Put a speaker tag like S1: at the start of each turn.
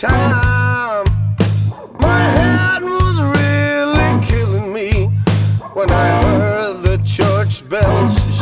S1: time. My head was really killing me when I heard the church bells.